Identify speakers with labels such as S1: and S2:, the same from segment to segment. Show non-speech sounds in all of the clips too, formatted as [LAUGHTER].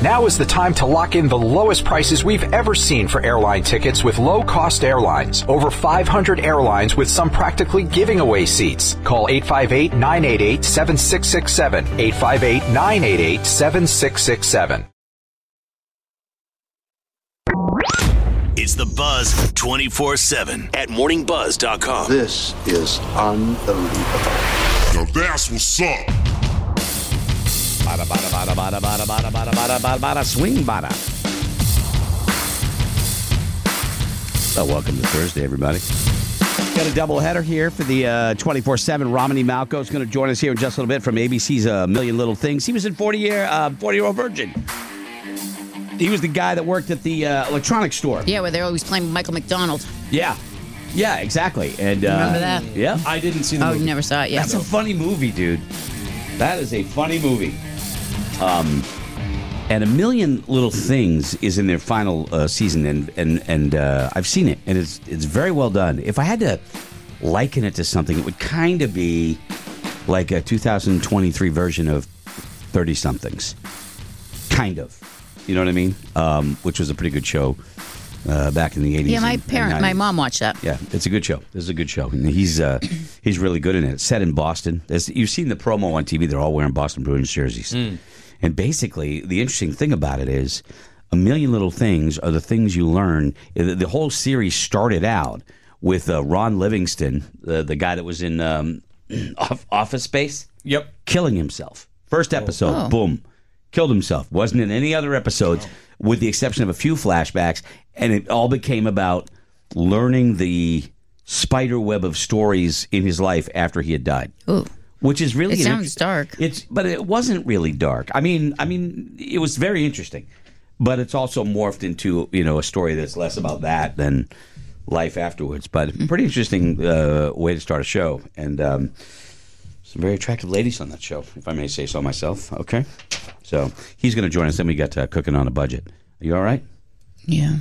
S1: Now is the time to lock in the lowest prices we've ever seen for airline tickets with low cost airlines. Over 500 airlines with some practically giving away seats. Call 858 988 7667. 858 988 7667.
S2: It's the Buzz 24 7 at morningbuzz.com.
S3: This is unbelievable.
S4: Now that's what's up.
S5: Bada, bada, bada, bada, bada, bada, bada, bada, bada, bada, swing bada. So, welcome to Thursday, everybody. Got a double header here for the 24 7. Romany Malco is going to join us here in just a little bit from ABC's A Million Little Things. He was in 40 year, uh, 40 year old virgin. He was the guy that worked at the electronics store.
S6: Yeah, where they're always playing Michael McDonald.
S5: Yeah. Yeah, exactly. And
S6: Remember that?
S5: Yeah.
S7: I didn't see the
S6: Oh,
S7: movie.
S6: you never saw it yet.
S5: That's a funny movie, dude. That is a funny movie. Um, and a million little things is in their final uh, season, and and and uh, I've seen it, and it's it's very well done. If I had to liken it to something, it would kind of be like a 2023 version of Thirty Somethings, kind of. You know what I mean? Um, which was a pretty good show uh, back in the 80s.
S6: Yeah, my
S5: and- and
S6: parent, my mom watched that.
S5: Yeah, it's a good show. This is a good show. And he's uh, he's really good in it. It's set in Boston. There's, you've seen the promo on TV. They're all wearing Boston Bruins jerseys. And basically, the interesting thing about it is, a million little things are the things you learn. The, the whole series started out with uh, Ron Livingston, the the guy that was in um, [CLEARS THROAT] Office Space,
S7: Yep.
S5: killing himself. First episode,
S6: Oh.
S5: boom, killed himself. Wasn't in any other episodes, with the exception of a few flashbacks, and it all became about learning the spider web of stories in his life after he had died.
S6: Ooh.
S5: Which is really
S6: It sounds
S5: interest-
S6: dark.
S5: It's but it wasn't really dark. I mean, I mean, it was very interesting, but it's also morphed into you know a story that's less about that than life afterwards. But pretty interesting uh, way to start a show, and um, some very attractive ladies on that show, if I may say so myself. Okay, so he's going to join us. Then we got uh, cooking on a budget. Are you all right?
S6: Yeah.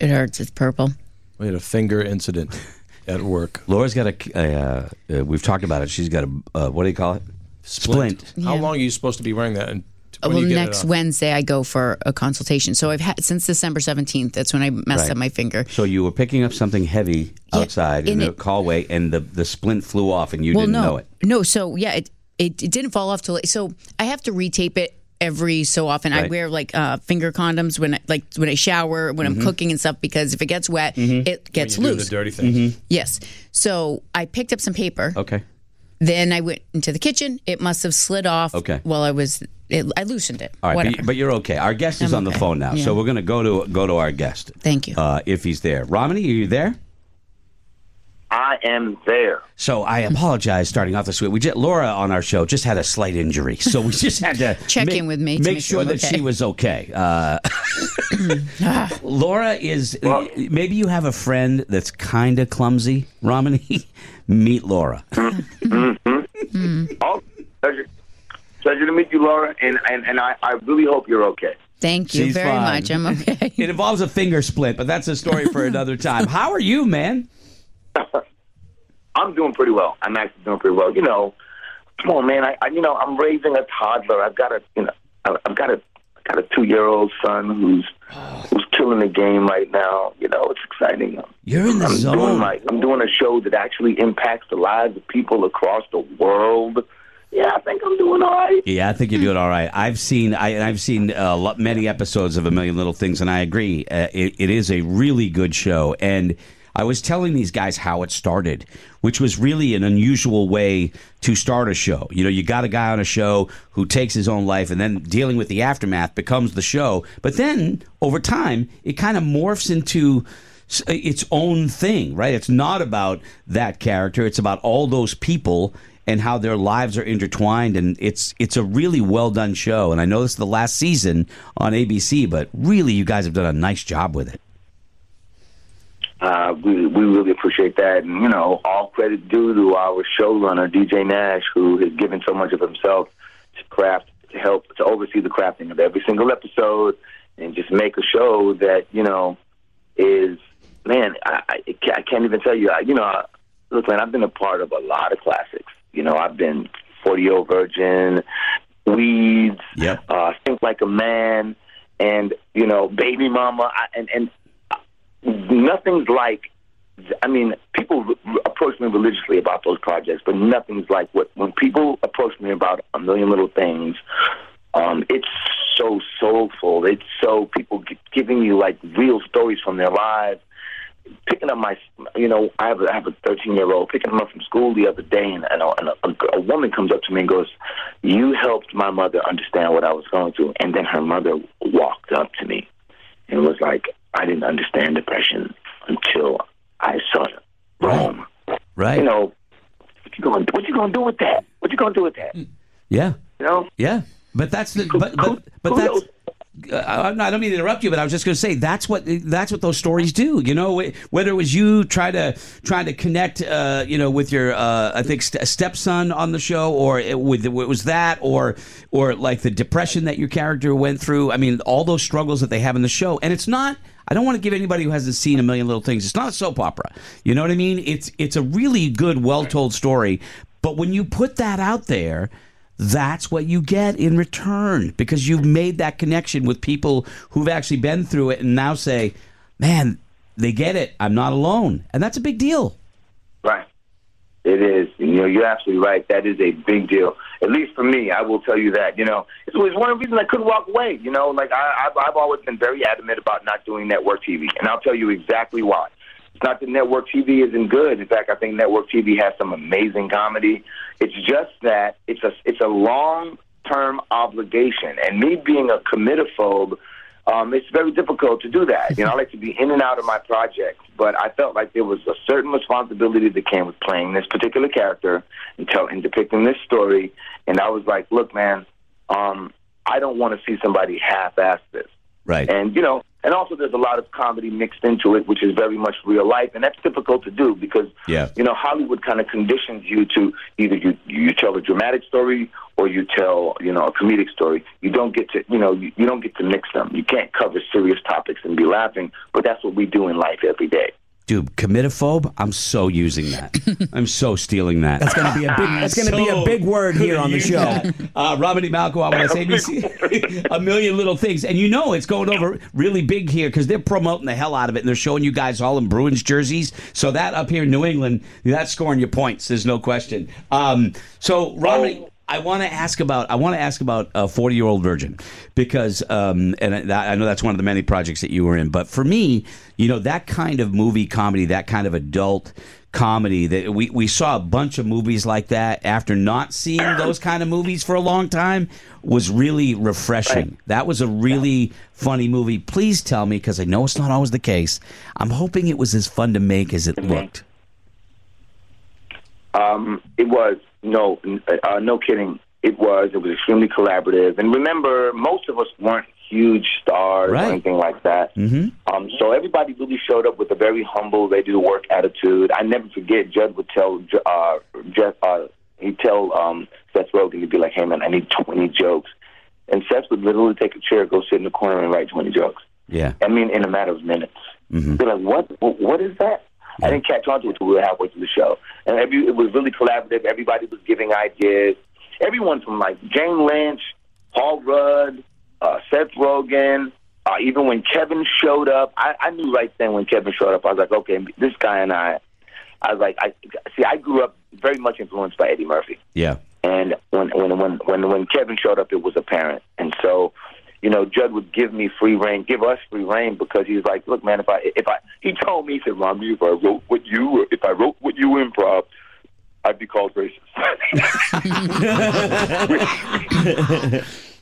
S6: It hurts. It's purple.
S7: We had a finger incident at work.
S5: Laura's got a. a uh, uh, we've talked about it. She's got a. Uh, what do you call it? Splint.
S7: How
S6: Yeah.
S7: long are you supposed to be wearing that? And
S6: Uh,
S7: when
S6: well,
S7: do you get it
S6: next
S7: off?
S6: Wednesday I go for a consultation. So I've had since December 17th. That's when I messed
S5: Right.
S6: up my finger.
S5: So you were picking up something heavy
S6: Yeah,
S5: outside in
S6: and
S5: the
S6: it-
S5: hallway, and the, the splint flew off, and you
S6: well,
S5: didn't
S6: no,
S5: know it.
S6: no. So yeah, it, it it didn't fall off till so I have to retape it every so often. I wear like uh, finger condoms when I, like when I shower, when
S5: Mm-hmm.
S6: I'm cooking and stuff because if it gets wet, it gets
S7: You're doing
S6: loose.
S7: the dirty things.
S6: Yes. So I picked up some paper.
S5: Okay.
S6: Then I went into the kitchen. It must have slid off.
S5: Okay.
S6: While I was, it, I loosened it.
S5: All right,
S6: Whatever.
S5: but, but you're okay. Our guest is
S6: I'm
S5: on the phone now, so we're going to go to go to our guest.
S6: Thank you.
S5: Uh, if he's there, Romney, are you there?
S8: I am there.
S5: So I apologize starting off this week. We just, Laura on our show just had a slight injury, so we just had to
S6: Check
S5: make-
S6: in with me to
S5: make
S6: make
S5: sure
S6: sure
S5: that
S6: okay.
S5: she was okay. Uh, [COUGHS] Laura is maybe you have a friend that's kind of clumsy, Romney. [LAUGHS] Meet Laura.
S8: Oh, pleasure, pleasure to meet you, Laura, and and, and I, I really hope you're okay.
S6: Thank you
S5: She's
S6: very
S5: fine.
S6: much. I'm okay. [LAUGHS]
S5: It involves a finger split, but that's a story for [LAUGHS] another time. How are you, man? [LAUGHS]
S8: I'm doing pretty well. I'm actually doing pretty well. You know, come on, man. I, I you know, I'm raising a toddler. I've got a, you know, I- I've got a, got a two year old son who's who's killing the game right now. You know, it's exciting.
S5: You're in the
S8: I'm
S5: zone.
S8: doing my, I'm doing a show that actually impacts the lives of people across the world. Yeah, I think I'm doing all right.
S5: Yeah, I think you're doing all right. I've seen I, I've seen uh, many episodes of A Million Little Things, and I agree. Uh, it, it is a really good show. And I was telling these guys how it started, which was really an unusual way to start a show. You know, you got a guy on a show who takes his own life, and then dealing with the aftermath becomes the show. But then over time, it kind of morphs into its own thing, right? It's not about that character. It's about all those people and how their lives are intertwined and it's it's a really well done show and I know this is the last season on ABC but really you guys have done a nice job with it.
S8: Uh, we we really appreciate that, and you know, all credit due to our showrunner DJ Nash, who has given so much of himself to craft to help to oversee the crafting of every single episode and just make a show that you know is man. I, I, I can't even tell you. I, you know, look, man, I've been a part of a lot of classics. You know, I've been Forty Year Old Virgin, Weeds,
S5: Yep.
S8: uh, Think Like a Man, and you know, Baby Mama, I, and and nothing's like. I mean, people approach me religiously about those projects, but nothing's like what when people approach me about a million little things. Um, it's so soulful. It's so people gi- giving you like real stories from their lives. Picking up my, you know, I have a, I have a 13 year old picking him up from school the other day, and, and, a, and a, a woman comes up to me and goes, "You helped my mother understand what I was going through." And then her mother walked up to me and was like, "I didn't understand depression until I saw Rome."
S5: Right.
S8: You know, what you going? What you gonna do with that? What you gonna do with that?
S5: yeah.
S8: You know.
S5: Yeah. But that's the but but but that's not, I don't mean to interrupt you, but I was just going to say that's what that's what those stories do. You know, whether it was you try to trying to connect, uh, you know, with your uh, I think st- stepson on the show, or it, with it was that, or or like the depression that your character went through. I mean, all those struggles that they have in the show, and it's not. I don't want to give anybody who hasn't seen a million little things. It's not a soap opera. You know what I mean? It's it's a really good, well told story. But when you put that out there that's what you get in return because you've made that connection with people who've actually been through it and now say, man, they get it. I'm not alone. And that's a big deal.
S8: Right. It is. You know, you're absolutely right. That is a big deal. At least for me, I will tell you that. You know, it was one of the reasons I couldn't walk away. You know, like I, I've, I've always been very adamant about not doing network TV, and I'll tell you exactly why. It's not that network TV isn't good. In fact, I think network TV has some amazing comedy. It's just that it's a it's a long term obligation, and me being a committophobe, um, it's very difficult to do that. You know, I like to be in and out of my projects, but I felt like there was a certain responsibility that came with playing this particular character and tell and depicting this story. And I was like, look, man, um, I don't want to see somebody half-ass this.
S5: Right.
S8: And you know, and also there's a lot of comedy mixed into it, which is very much real life, and that's difficult to do because
S5: Yeah.
S8: you know Hollywood kind of conditions you to either you you tell a dramatic story or you tell you know a comedic story. You don't get to you know you, you don't get to mix them. You can't cover serious topics and be laughing, but that's what we do in life every day.
S5: Dude, committophobe, I'm so using that. [LAUGHS] I'm so stealing that.
S9: That's going to be a big. That's going to be a big word here on the show.
S5: that. Uh, Romany Malco, I want to say ABC, [LAUGHS] a million little things, and you know it's going over really big here because they're promoting the hell out of it, and they're showing you guys all in Bruins jerseys. So that up here in New England, that's scoring your points. There's no question. Um, so Romany. I want to ask about I want to ask about a 40 year old virgin because um, and I, I know that's one of the many projects that you were in but for me you know that kind of movie comedy that kind of adult comedy that we, we saw a bunch of movies like that after not seeing those kind of movies for a long time was really refreshing. That was a really funny movie. Please tell me because I know it's not always the case I'm hoping it was as fun to make as it looked.
S8: Um, it was no, uh, no kidding. It was. It was extremely collaborative. And remember, most of us weren't huge stars
S5: Right.
S8: or anything like that.
S5: Mhm.
S8: Um, so everybody really showed up with a very humble, ready to work attitude. I never forget. Judd would tell uh, Jeff. Uh, he'd tell um, Seth Rogen. He'd be like, "Hey man, I need 20 jokes," and Seth would literally take a chair, go sit in the corner, and write 20 jokes.
S5: yeah
S8: I mean, in a matter of minutes. They're like, what? what? What is that? I didn't catch on to it until we were halfway through the show. And every, it was really collaborative. Everybody was giving ideas. Everyone from like Jane Lynch, Paul Rudd, uh, Seth Rogen, uh, even when Kevin showed up, I, I knew right then when Kevin showed up, I was like, okay, this guy and I, I was like, I see, I grew up very much influenced by Eddie Murphy.
S5: yeah
S8: And when when when when when Kevin showed up, it was apparent. And so, you know, Judd would give me free reign, give us free reign because he's like, look, man, if I if I he told me he said, Romney, if I wrote what you if I wrote what you improv, I'd be called racist.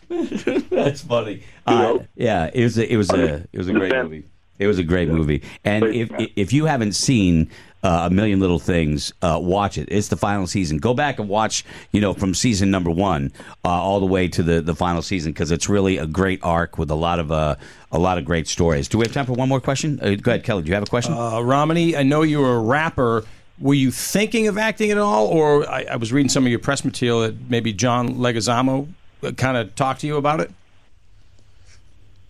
S8: [LAUGHS]
S5: That's funny. Uh, yeah, it was a, it was a it was a great movie. It was a great movie. And if if you haven't seen uh, a million little things, uh, watch it. It's the final season. Go back and watch. You know, from season number one uh, all the way to the, the final season because it's really a great arc with a lot of uh, a lot of great stories. Do we have time for one more question? Uh, go ahead, Kelly. Do you have a question?
S7: Uh, Romney, I know you were a rapper. Were you thinking of acting at all, or I, I was reading some of your press material that maybe John Leguizamo kind of talked to you about it?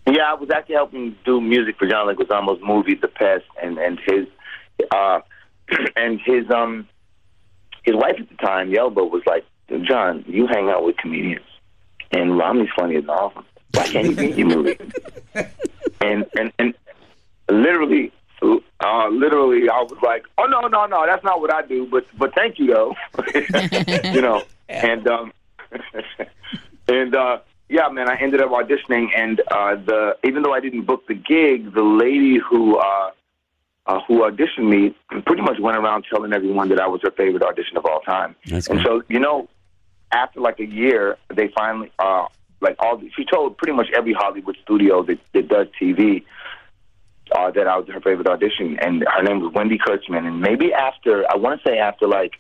S8: Yeah, I was actually helping do music for John Leguizamo's movie The Pest, and and his uh, [CLEARS THROAT] and his um his wife at the time, Yelba, was like, John, you hang out with comedians, and Romney's funny as all of them. Why can't he be in your movie? [LAUGHS] and and and literally, uh, literally, I was like, oh no, no, no, that's not what I do. But but thank you though, [LAUGHS] you know. And um, [LAUGHS] and uh, yeah, man, I ended up auditioning, and uh, the even though I didn't book the gig, the lady who uh, uh, who auditioned me pretty much went around telling everyone that I was her favorite audition of all time.
S5: That's
S8: and
S5: cool.
S8: so, you know, after like a year, they finally, uh, like all, she told pretty much every Hollywood studio that, that does TV uh, that I was her favorite audition, and her name was Wendy Kurtzman. And maybe after, I want to say after like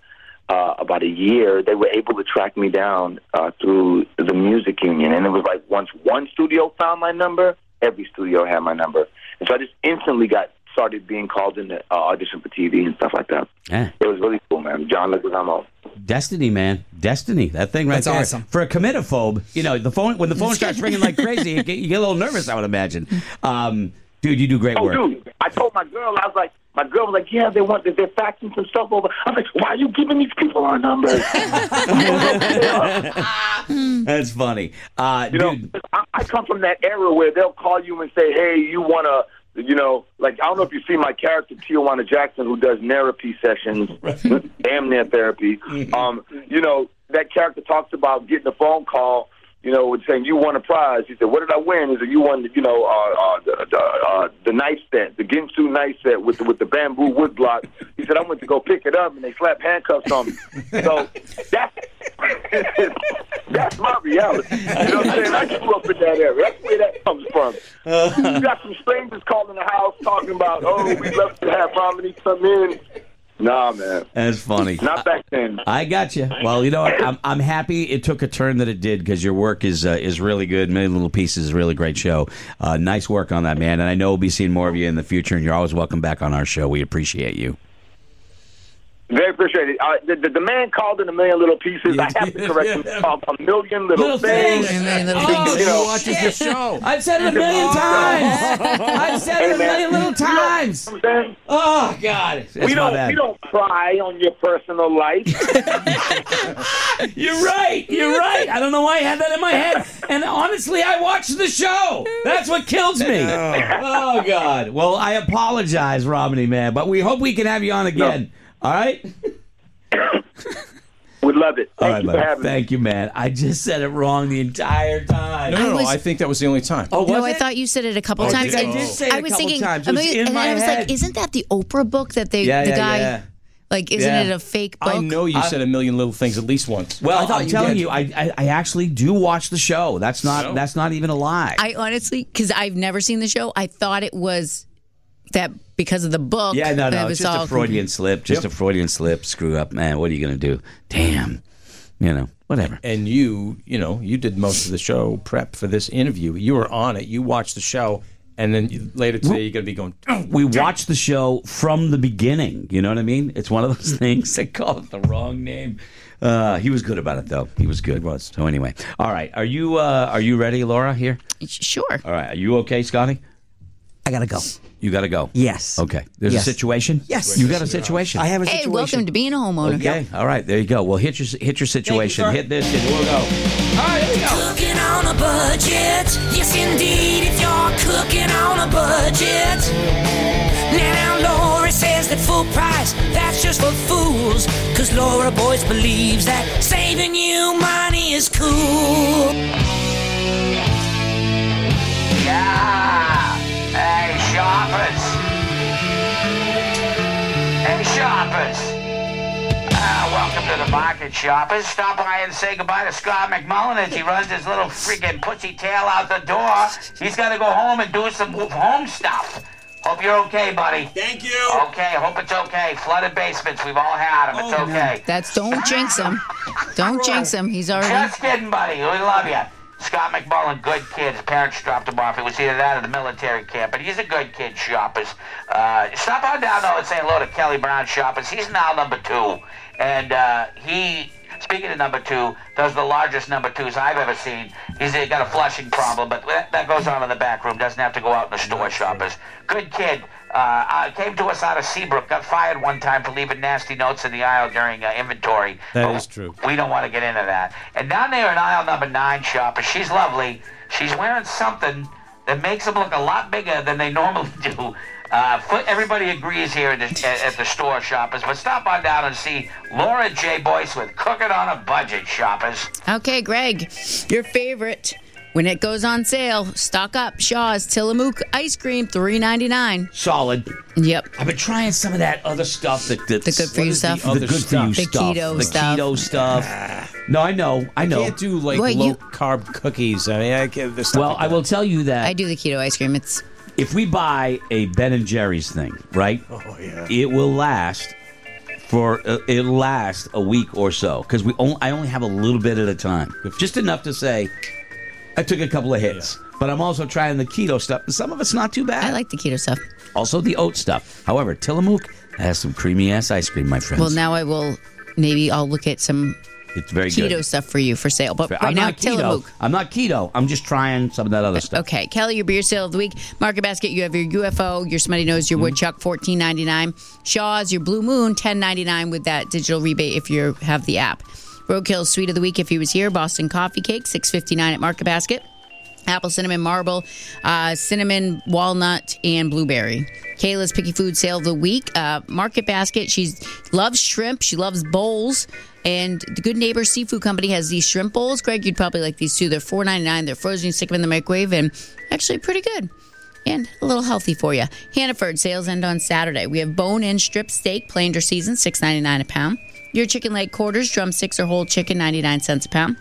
S8: uh, about a year, they were able to track me down uh, through the music union. And it was like once one studio found my number, every studio had my number. And so I just instantly got started being called in to uh, audition for TV and stuff like that.
S5: Yeah.
S8: It was really cool, man. John Leguizamo.
S5: Destiny, man, destiny. That thing right
S9: That's
S5: there.
S9: awesome.
S5: For a committophobe, you know, the phone when the phone starts [LAUGHS] ringing like crazy, you get, you get a little nervous. I would imagine. Um, dude, you do great
S8: Oh,
S5: work.
S8: dude, I told my girl, I was like, my girl was like, yeah, they want, they're faxing some stuff over. I was like, why are you giving these people our numbers? [LAUGHS] [LAUGHS]
S5: That's funny. Uh,
S8: You know, I, I come from that era where they'll call you and say, "Hey, you want to, you know, like I don't know if you see my character Tijuana Jackson, who does therapy sessions, [LAUGHS] damn near therapy. Um, you know, that character talks about getting a phone call." You know, saying you won a prize. He said, "What did I win?" He said, "You won, you know, uh, uh, the uh, the knife set, the Ginsu knife set with the, with the bamboo wood block." He said, "I went to go pick it up, and they slapped handcuffs on me." So that's [LAUGHS] that's my reality. You know what I'm saying? I grew up in that area. That's where that comes from. You got some strangers calling the house talking about, "Oh, we'd love to have Romney come in." Nah, man,
S5: that's funny.
S8: not back then.
S5: I got you. Well, you know what? I'm, I'm happy it took a turn that it did because your work is uh, is really good. Many Little Pieces is a really great show. Uh, nice work on that, man. And I know we'll be seeing more of you in the future, and you're always welcome back on our show. We appreciate you.
S8: Very appreciated. Uh, the, the, the man called in a million little pieces. I have to correct him. Um, [LAUGHS] a million little,
S5: Little
S8: things.
S5: things.
S6: And then
S5: Oh.
S8: You know,
S7: watches the show.
S5: I've said it a million times. [LAUGHS] I've said it a million little times.
S8: You know what I'm saying?
S5: Oh God, it's
S8: we don't
S5: bad.
S8: we don't pry on your personal life. [LAUGHS]
S5: You're right. You're right. I don't know why I had that in my head. And honestly, I watched the show. That's what kills me. Oh God. Well, I apologize, Romney man, but we hope we can have you on again. All right. [LAUGHS]
S8: Would love it.
S5: All
S8: Thank
S5: right,
S8: you for
S5: buddy.
S8: having me.
S5: Thank you, man. I just said it wrong the entire time.
S7: No, no,
S6: I
S7: no.
S6: was-
S7: I think that was the only time.
S5: Oh, was
S6: No, I
S5: it?
S6: thought you said it a couple
S7: Oh,
S6: times.
S7: did-
S6: and
S7: I did
S5: say it a
S6: I was
S5: couple
S6: thinking,
S5: times. It was in
S6: and
S5: my
S6: I was
S5: head.
S6: like, isn't that the Oprah book that they,
S5: Yeah,
S6: the
S5: yeah,
S6: guy,
S5: yeah.
S6: like, isn't
S5: Yeah.
S6: it a fake book?
S7: I know you said a million little things at least once.
S5: Well,
S9: I thought
S5: I'm telling you, I, I I actually do watch the show. That's not
S7: So?
S5: that's not even a lie.
S6: I honestly, because I've never seen the show, I thought it was that because of the book.
S5: yeah, no, no,
S6: it
S5: it's
S6: was
S5: just
S6: all
S5: a Freudian slip. Just a Freudian slip. Screw up, man. What are you gonna do? Damn. You know, whatever.
S7: and you, you know, you did most of the show prep for this interview. You were on it. You watched the show, and then you, later today you're going to be going. "Oh,
S5: we watched the show from the beginning. You know what I mean? It's one of those [LAUGHS] things they call it the wrong name. Uh, he was good about it though. He was good. Was so anyway. All right. Are you uh, are you ready, Laura? Here.
S6: Sure.
S5: All right. Are you okay, Scotty?
S9: I gotta go.
S5: You got to go.
S9: Yes.
S5: Okay. There's
S9: Yes.
S5: a situation.
S9: Yes.
S5: You got a situation.
S9: I have a situation.
S6: Hey,
S9: situation.
S6: welcome to being a homeowner.
S5: Okay. All right. There you go. Well, hit your hit your situation. hit this. And we'll go. All right. Here we go.
S10: Cooking on a budget. Yes, indeed, if you're cooking on a budget. Now, Laura says that full price, that's just for fools. Cause Laura Boyce believes that saving you money is cool.
S11: Shoppers. Uh, welcome to the market, shoppers. Stop by and say goodbye to Scott McMullen as he runs his little freaking pussy tail out the door. He's got to go home and do some home stuff. Hope you're okay, buddy.
S10: Thank you.
S11: Okay, hope it's okay. Flooded basements, we've all had them. It's okay.
S6: That's don't jinx him. Don't jinx him. He's already.
S11: Just kidding, buddy. We love you. Scott McMullen, good kid. His parents dropped him off. It was either that or the military camp, but he's a good kid, shoppers. Uh, stop on down, though, and say hello to Kelly Brown, shoppers. He's now number two. And uh, he speaking of number two, does the largest number twos I've ever seen. He's got a flushing problem, but that, that goes on in the back room. Doesn't have to go out in the store, shoppers. Good kid. Uh, uh, came to us out of Seabrook. Got fired one time for leaving nasty notes in the aisle during uh, inventory.
S7: That
S11: But
S7: is true.
S11: We don't want to get into that. And down there in aisle number nine, shopper, she's lovely. She's wearing something that makes them look a lot bigger than they normally [LAUGHS] do. Uh, foot, everybody agrees here at the, at, at the store, shoppers. But stop on down and see Laura J. Boyce with Cooking on a Budget, shoppers.
S6: Okay, Greg, your favorite. When it goes on sale, stock up. Shaw's Tillamook ice cream, three ninety nine.
S5: Solid.
S6: Yep.
S5: I've been trying some of that other stuff that that's,
S6: The good for you
S5: is the
S6: stuff?
S5: The, good for you
S6: The
S5: stuff.
S6: keto
S5: the
S6: stuff.
S5: keto stuff. No, I know. I know.
S7: Can't do like
S6: Well,
S7: low
S6: you-
S7: carb cookies. I mean, I can't, the stuff
S5: well,
S7: like
S5: I
S7: that.
S5: will tell you that
S6: I do the keto ice cream. It's
S5: if we buy a Ben and Jerry's thing, right?
S7: Oh yeah.
S5: It will last for uh, it'll last a week or so because we only, I only have a little bit at a time, just enough to say I took a couple of hits. But I'm also trying the keto stuff. Some of it's not too bad.
S6: I like the keto stuff.
S5: also the oat stuff. However, Tillamook has some creamy ass ice cream, my friends.
S6: Well, now I will. Maybe I'll look at some
S5: it's very
S6: keto
S5: good.
S6: stuff for you for sale. But
S5: I'm
S6: right now,
S5: not keto.
S6: Tillamook.
S5: I'm not keto. I'm just trying some of that other stuff.
S6: Okay, Kelly, your beer sale of the week. Market Basket, you have your UFO, your Smuttynose, your mm-hmm. Woodchuck, fourteen ninety nine. Shaw's, your Blue Moon, ten ninety nine with that digital rebate if you have the app. Roadkill's Sweet of the Week if he was here. Boston Coffee Cake, six fifty nine at Market Basket. Apple cinnamon marble, uh, cinnamon walnut, and blueberry. Kayla's picky food sale of the week. Uh, Market Basket. She loves shrimp. She loves bowls. And the Good Neighbor Seafood Company has these shrimp bowls. Greg, you'd probably like these too. They're four ninety nine. They're frozen. You stick them in the microwave, and actually pretty good and a little healthy for you. Hannaford sales end on Saturday. We have bone-in strip steak, plain or seasoned, six ninety nine a pound. Your chicken leg quarters, drumsticks or whole chicken, ninety nine cents a pound.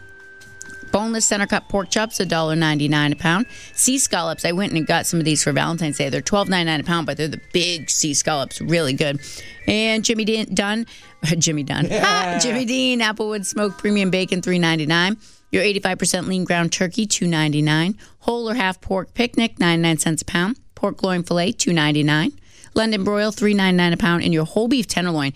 S6: Boneless center cut pork chops, $1.99 a pound. Sea scallops, I went and got some of these for Valentine's Day. They're $12.99 a pound, but they're the big sea scallops, really good. And Jimmy Dean, Dunn, [LAUGHS] Jimmy Dunn, Ah, Jimmy Dean, Applewood smoked premium bacon, $3.99. Your 85% lean ground turkey, $2.99. Whole or half pork picnic, 99 cents a pound. Pork loin filet, $2.99. London broil, $3.99 a pound. And your whole beef tenderloin,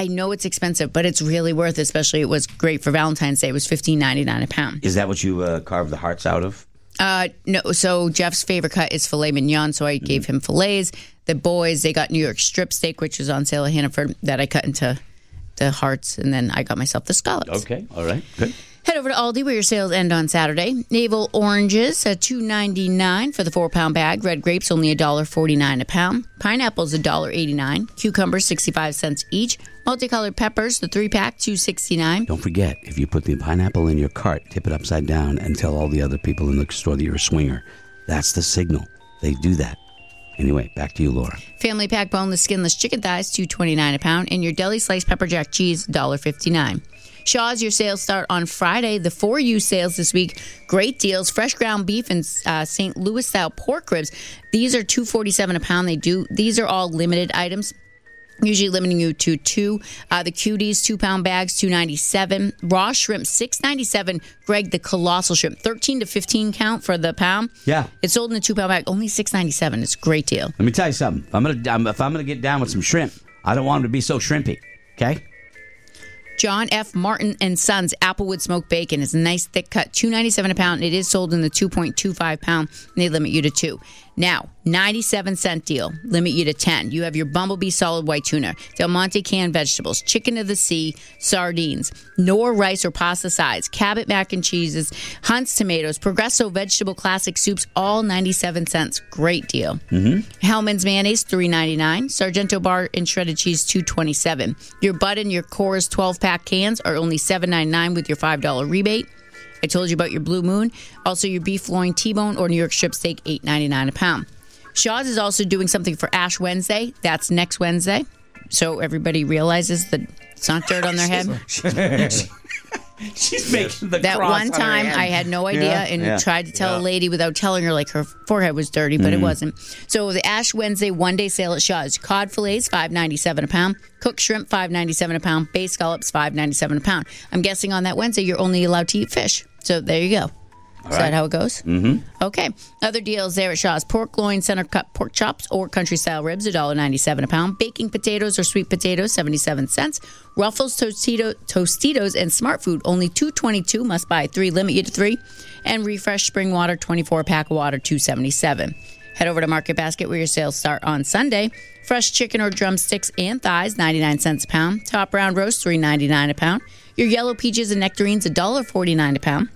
S6: I know it's expensive, but it's really worth it, especially it was great for Valentine's Day. It was $15.99 a pound.
S5: Is that what you uh, carved the hearts out of?
S6: Uh, no, so Jeff's favorite cut is filet mignon, so I gave him fillets. The boys, they got New York strip steak, which was on sale at Hannaford, that I cut into the hearts, and then I got myself the scallops.
S5: Okay. All right. Good.
S6: Head over to Aldi where your sales end on Saturday. Navel oranges at two ninety nine for the four pound bag. Red grapes only a dollar forty nine a pound. Pineapples a dollar eighty nine. Cucumbers sixty five cents each. Multicolored peppers the three pack two sixty nine.
S5: Don't forget, if you put the pineapple in your cart, tip it upside down, and tell all the other people in the store that you're a swinger. That's the signal. They do that. Anyway, back to you, Laura.
S6: Family pack boneless skinless chicken thighs two twenty nine a pound. And your deli sliced pepper jack cheese dollar fifty nine. Shaw's, your sales start on Friday. The for you sales this week, great deals. Fresh ground beef and uh, St. Louis style pork ribs. These are two forty seven a pound. They do. These are all limited items. Usually limiting you to two. Uh, the cuties, two pound bags, two ninety seven. Raw shrimp, six ninety seven. Greg, the colossal shrimp, thirteen to fifteen count for the pound.
S5: Yeah.
S6: It's sold in a two pound bag, only six ninety seven. It's a great deal.
S5: Let me tell you something. If I'm gonna I'm, if I'm gonna get down with some shrimp, I don't want them to be so shrimpy. Okay.
S6: John F. Martin and Sons Applewood smoked bacon is a nice thick cut, two ninety seven a pound. It is sold in the two point two five pound, and they limit you to two. Now, ninety seven cent deal, limit you to ten. You have your Bumblebee solid white tuna, Del Monte canned vegetables, chicken of the sea, sardines, Knorr rice or pasta sides, Cabot mac and cheeses, Hunt's tomatoes, Progresso vegetable classic soups, all ninety seven cents. Great deal.
S5: Mm-hmm.
S6: Hellmann's mayonnaise three ninety nine. Sargento bar and shredded cheese two twenty seven. Your Bud and your Coors twelve pack cans are only seven ninety nine with your five dollar rebate. I told you about your Blue Moon. Also, your beef loin T-bone or New York strip steak eight ninety nine a pound. Shaw's is also doing something for Ash Wednesday. That's next Wednesday, so everybody realizes that it's not dirt on their head. [LAUGHS] [LAUGHS]
S5: She's making the
S6: that
S5: cross
S6: one
S5: on her
S6: time
S5: hand.
S6: I had no idea
S5: Yeah.
S6: and
S5: Yeah.
S6: tried to tell
S5: Yeah.
S6: a lady without telling her like her forehead was dirty, but it
S5: Mhm.
S6: wasn't. So the Ash Wednesday one day sale at Shaw's cod fillets five ninety seven a pound, cooked shrimp five ninety seven a pound, bay scallops five ninety seven a pound. I'm guessing on that Wednesday you're only allowed to eat fish. So there you go. Is that how it goes? Mm-hmm. Okay. Other deals there at Shaw's pork loin, center cut pork chops, or country style ribs, $1.97 a pound. Baking potatoes or sweet potatoes, 77 cents. Ruffles, Tostito, Tostitos, and Smartfood, only $2.22. Must buy three, limit you to three. And Refresh Spring Water, 24 pack of water, $2.77. Head over to Market Basket where your sales start on Sunday. Fresh chicken or drumsticks and thighs, 99 cents a pound. Top round roast, $3.99 a pound. Your yellow peaches and nectarines, $1.49 a pound.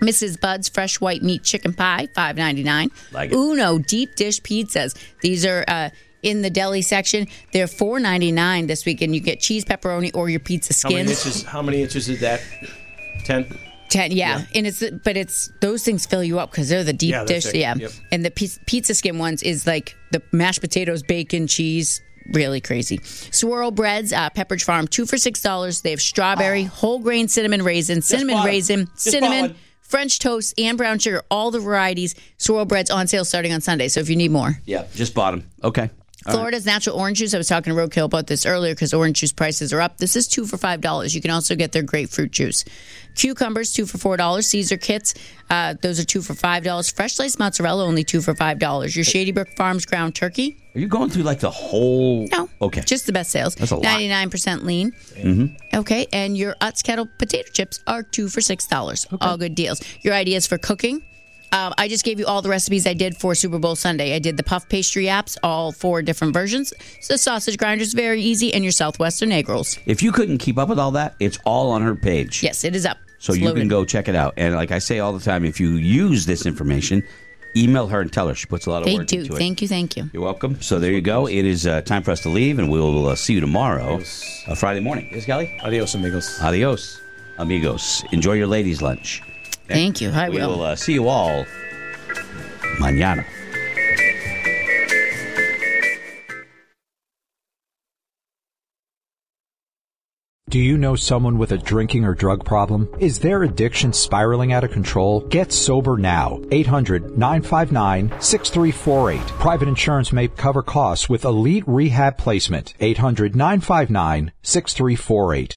S6: Mrs. Budd's fresh white meat chicken pie, five ninety nine.
S5: Like it.
S6: Uno deep dish pizzas. These are uh, in the deli section. They're four ninety nine this week, and you get cheese, pepperoni, or your pizza skins.
S7: How many inches? How many inches is that? Ten.
S6: Ten, yeah. and it's but it's those things fill you up because they're the deep
S7: Yeah,
S6: dish. Yeah,
S7: Yep.
S6: and the pizza, skin ones is like the mashed potatoes, bacon, cheese. Really crazy. Swirl breads, uh, Pepperidge Farm, two for six dollars. They have strawberry, whole grain cinnamon raisin, cinnamon raisin, cinnamon. French toast, and brown sugar. All the varieties. Swirl breads on sale starting on Sunday. So if you need more,
S5: Yeah, just bought them. Okay. All right.
S6: Florida's natural orange juice. I was talking to Roadkill about this earlier because orange juice prices are up. This is two for five dollars. You can also get their grapefruit juice. Cucumbers two for four dollars. Caesar kits, uh, those are two for five dollars. Fresh sliced mozzarella only two for five dollars. Your Shady Brook Farms ground turkey.
S5: Are you going through like the whole?
S6: No,
S5: Okay.
S6: just the best sales.
S5: That's a lot.
S6: Ninety nine percent lean. Mm-hmm. Okay, and your Utz kettle potato chips are two for six dollars. All good deals. Your ideas for cooking. Um, I just gave you all the recipes I did for Super Bowl Sunday. I did the puff pastry apps, all four different versions. So the sausage grinder's very easy, and your Southwestern egg rolls.
S5: If you couldn't keep up with all that, it's all on her page.
S6: Yes, it is up.
S5: So
S6: It's
S5: you
S6: loaded.
S5: can go check it out. And like I say all the time, if you use this information, email her and tell her. She puts a lot of
S6: They
S5: work
S6: do.
S5: into it.
S6: Thank you. Thank you.
S5: You're welcome. So there you go. It is uh, time for us to leave, and we'll uh, see you tomorrow, uh, Friday morning. Yes, Kelly?
S7: Adios, amigos.
S5: Adios, amigos. Enjoy your ladies' lunch.
S6: Thank you. I
S5: we
S6: will.
S5: will uh, see you all mañana.
S1: Do you know someone with a drinking or drug problem? Is their addiction spiraling out of control? Get sober now. 800 959 6348. Private insurance may cover costs with elite rehab placement. 800 959 6348.